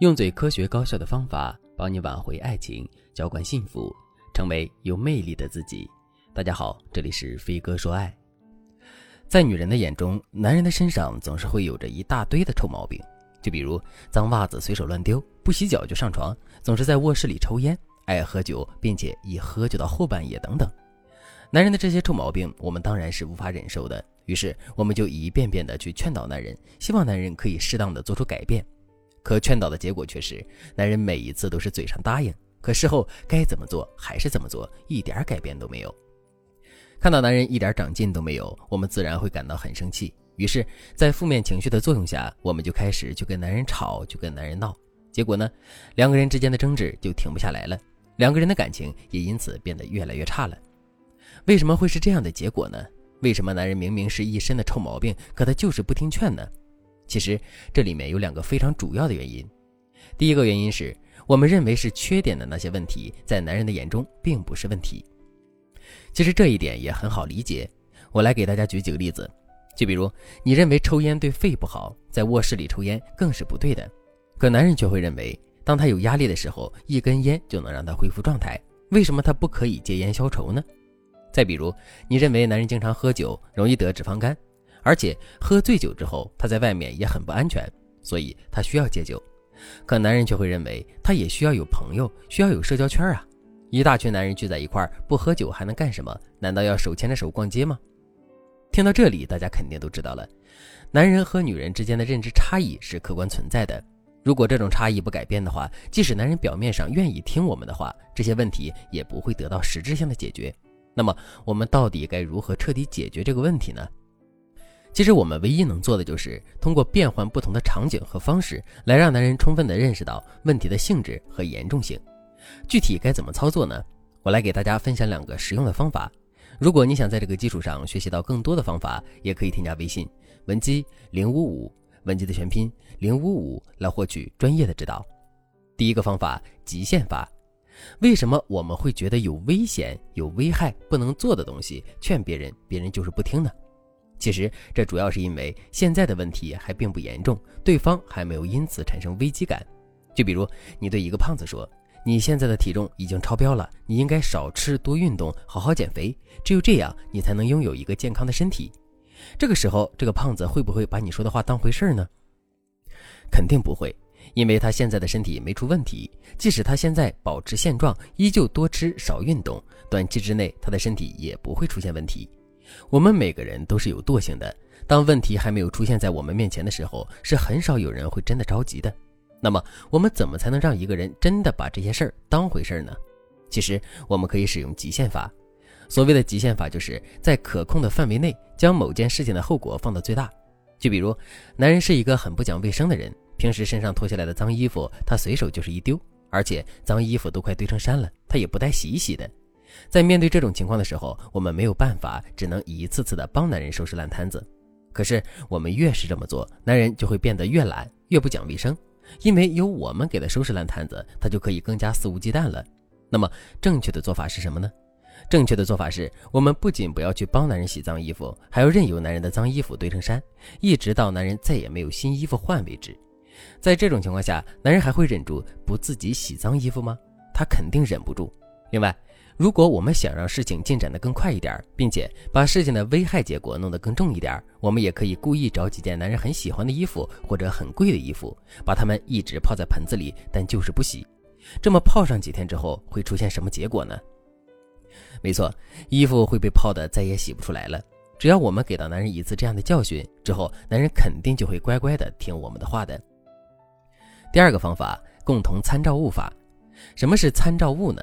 用最科学高效的方法帮你挽回爱情，浇灌幸福，成为有魅力的自己。大家好，这里是飞哥说爱。在女人的眼中，男人的身上总是会有着一大堆的臭毛病，就比如脏袜子随手乱丢，不洗脚就上床，总是在卧室里抽烟，爱喝酒，并且一喝就到后半夜等等。男人的这些臭毛病，我们当然是无法忍受的，于是我们就一遍遍的去劝导男人，希望男人可以适当的做出改变。可劝导的结果却是，男人每一次都是嘴上答应，可事后该怎么做还是怎么做，一点改变都没有。看到男人一点长进都没有，我们自然会感到很生气。于是，在负面情绪的作用下，我们就开始去跟男人吵，去跟男人闹。结果呢，两个人之间的争执就停不下来了，两个人的感情也因此变得越来越差了。为什么会是这样的结果呢？为什么男人明明是一身的臭毛病，可他就是不听劝呢？其实这里面有两个非常主要的原因。第一个原因是我们认为是缺点的那些问题，在男人的眼中并不是问题。其实这一点也很好理解，我来给大家举几个例子。就比如你认为抽烟对肺不好，在卧室里抽烟更是不对的，可男人却会认为，当他有压力的时候，一根烟就能让他恢复状态，为什么他不可以戒烟消愁呢？再比如你认为男人经常喝酒，容易得脂肪肝。而且喝醉酒之后，他在外面也很不安全，所以他需要戒酒。可男人却会认为，他也需要有朋友，需要有社交圈啊！一大群男人聚在一块儿，不喝酒还能干什么？难道要手牵着手逛街吗？听到这里，大家肯定都知道了，男人和女人之间的认知差异是客观存在的。如果这种差异不改变的话，即使男人表面上愿意听我们的话，这些问题也不会得到实质性的解决。那么，我们到底该如何彻底解决这个问题呢？其实我们唯一能做的就是通过变换不同的场景和方式，来让男人充分的认识到问题的性质和严重性。具体该怎么操作呢？我来给大家分享两个实用的方法。如果你想在这个基础上学习到更多的方法，也可以添加微信文姬零五五，文姬的全拼零五五，来获取专业的指导。第一个方法，极限法。为什么我们会觉得有危险、有危害、不能做的东西，劝别人，别人就是不听呢？其实这主要是因为现在的问题还并不严重，对方还没有因此产生危机感。就比如你对一个胖子说：“你现在的体重已经超标了，你应该少吃多运动，好好减肥，只有这样你才能拥有一个健康的身体。”这个时候，这个胖子会不会把你说的话当回事儿呢？肯定不会，因为他现在的身体没出问题，即使他现在保持现状，依旧多吃少运动，短期之内他的身体也不会出现问题。我们每个人都是有惰性的，当问题还没有出现在我们面前的时候，是很少有人会真的着急的。那么，我们怎么才能让一个人真的把这些事儿当回事儿呢？其实，我们可以使用极限法。所谓的极限法，就是在可控的范围内，将某件事情的后果放到最大。就比如，男人是一个很不讲卫生的人，平时身上脱下来的脏衣服，他随手就是一丢，而且脏衣服都快堆成山了，他也不带洗一洗的。在面对这种情况的时候，我们没有办法，只能一次次的帮男人收拾烂摊子。可是我们越是这么做，男人就会变得越懒，越不讲卫生。因为有我们给他收拾烂摊子，他就可以更加肆无忌惮了。那么正确的做法是什么呢？正确的做法是我们不仅不要去帮男人洗脏衣服，还要任由男人的脏衣服堆成山，一直到男人再也没有新衣服换为止。在这种情况下，男人还会忍住不自己洗脏衣服吗？他肯定忍不住。另外，如果我们想让事情进展得更快一点，并且把事情的危害结果弄得更重一点，我们也可以故意找几件男人很喜欢的衣服或者很贵的衣服，把它们一直泡在盆子里，但就是不洗。这么泡上几天之后，会出现什么结果呢？没错，衣服会被泡得再也洗不出来了。只要我们给到男人一次这样的教训之后，男人肯定就会乖乖的听我们的话的。第二个方法，共同参照物法。什么是参照物呢？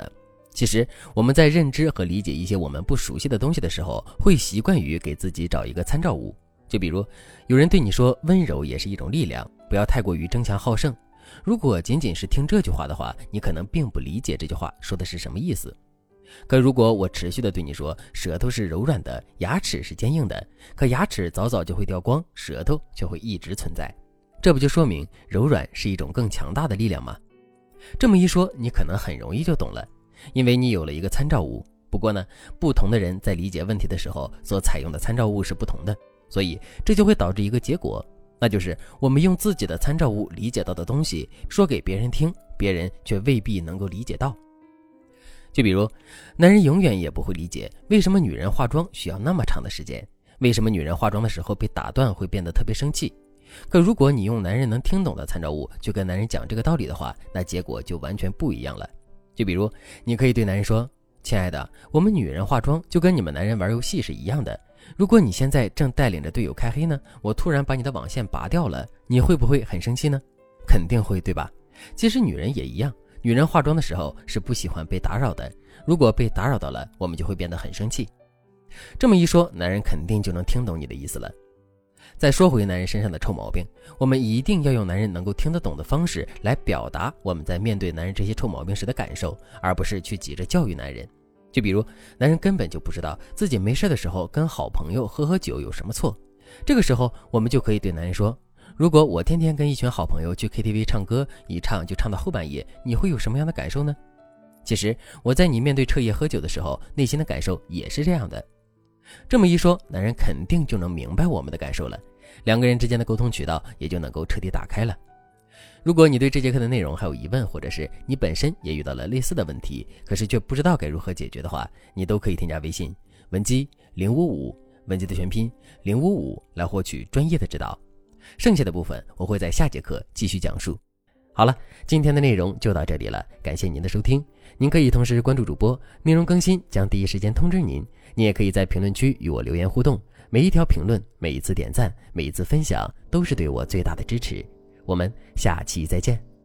其实我们在认知和理解一些我们不熟悉的东西的时候，会习惯于给自己找一个参照物。就比如有人对你说温柔也是一种力量，不要太过于争强好胜。如果仅仅是听这句话的话，你可能并不理解这句话说的是什么意思。可如果我持续的对你说舌头是柔软的，牙齿是坚硬的，可牙齿早早就会掉光，舌头却会一直存在，这不就说明柔软是一种更强大的力量吗？这么一说，你可能很容易就懂了。因为你有了一个参照物，不过呢，不同的人在理解问题的时候所采用的参照物是不同的，所以这就会导致一个结果：那就是我们用自己的参照物理解到的东西说给别人听，别人却未必能够理解到。就比如，男人永远也不会理解为什么女人化妆需要那么长的时间，为什么女人化妆的时候被打断会变得特别生气。可如果你用男人能听懂的参照物去跟男人讲这个道理的话，那结果就完全不一样了。就比如，你可以对男人说：“亲爱的，我们女人化妆就跟你们男人玩游戏是一样的。如果你现在正带领着队友开黑呢，我突然把你的网线拔掉了，你会不会很生气呢？肯定会，对吧？其实女人也一样，女人化妆的时候是不喜欢被打扰的。如果被打扰到了，我们就会变得很生气。这么一说，男人肯定就能听懂你的意思了。”再说回男人身上的臭毛病，我们一定要用男人能够听得懂的方式来表达我们在面对男人这些臭毛病时的感受，而不是去急着教育男人。就比如，男人根本就不知道自己没事的时候跟好朋友喝喝酒有什么错，这个时候我们就可以对男人说：“如果我天天跟一群好朋友去 KTV 唱歌，一唱就唱到后半夜，你会有什么样的感受呢？”其实我在你面对彻夜喝酒的时候，内心的感受也是这样的。这么一说，男人肯定就能明白我们的感受了，两个人之间的沟通渠道也就能够彻底打开了。如果你对这节课的内容还有疑问，或者是你本身也遇到了类似的问题，可是却不知道该如何解决的话，你都可以添加微信文姬零五五，文姬的全拼零五五，来获取专业的指导。剩下的部分我会在下节课继续讲述。好了，今天的内容就到这里了，感谢您的收听。您可以同时关注主播，内容更新将第一时间通知您。您也可以在评论区与我留言互动，每一条评论、每一次点赞、每一次分享，都是对我最大的支持。我们下期再见。